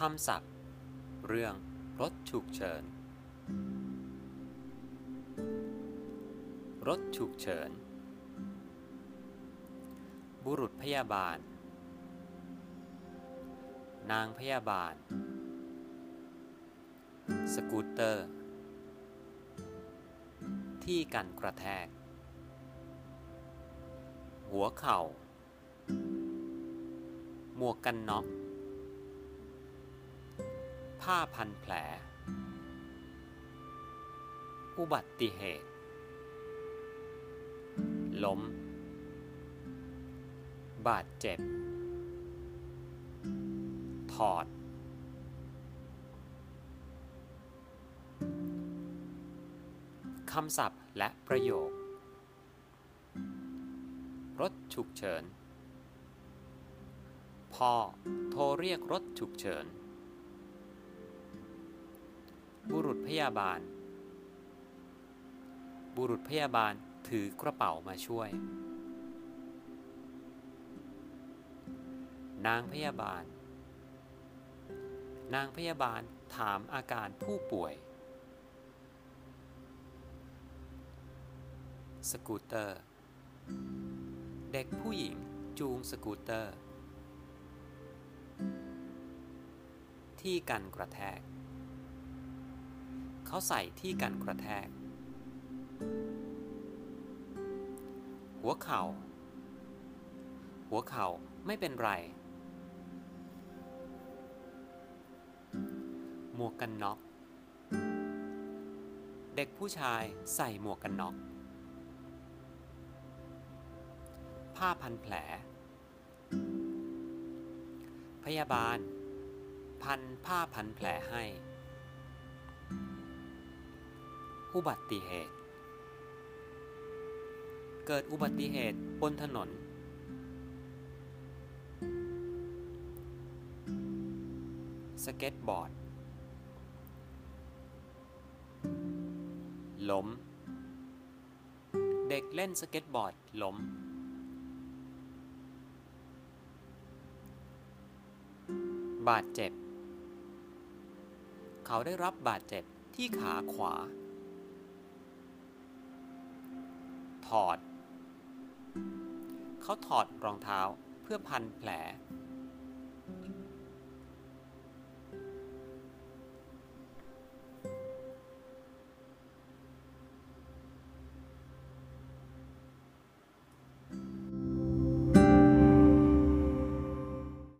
คำศัพท์ เรื่องรถฉุกเฉิน รถฉุกเฉิน บุรุษพยาบาล นางพยาบาล สกูตเตอร์ ที่กันกระแทก หัวเข่า หมวกกันน็อก ผ้าพันแผล อุบัติเหตุ ล้ม บาดเจ็บ ถอด คำศัพท์และประโยค รถฉุกเฉิน พ่อโทรเรียกรถฉุกเฉิน บุรุษพยาบาล บุรุษพยาบาลถือกระเป๋ามาช่วย นางพยาบาล นางพยาบาลถามอาการผู้ป่วย สกูตเตอร์ เด็กผู้หญิงจูงสกูตเตอร์ ที่กันกระแทก เขาใส่ที่กันกระแทก หัวเข่า หัวเข่าไม่เป็นไร หมวกกันน็อก เด็กผู้ชายใส่หมวกกันน็อก ผ้าพันแผล พยาบาล พันผ้าพันแผลให้ อุบัติเหตุ เกิดอุบัติเหตุบนถนน สเก็ตบอร์ด ล้ม เด็กเล่นสเก็ตบอร์ดล้ม บาดเจ็บ เขาได้รับบาดเจ็บที่ขาขวา ถอด เขาถอดรองเท้าเพื่อพันแผล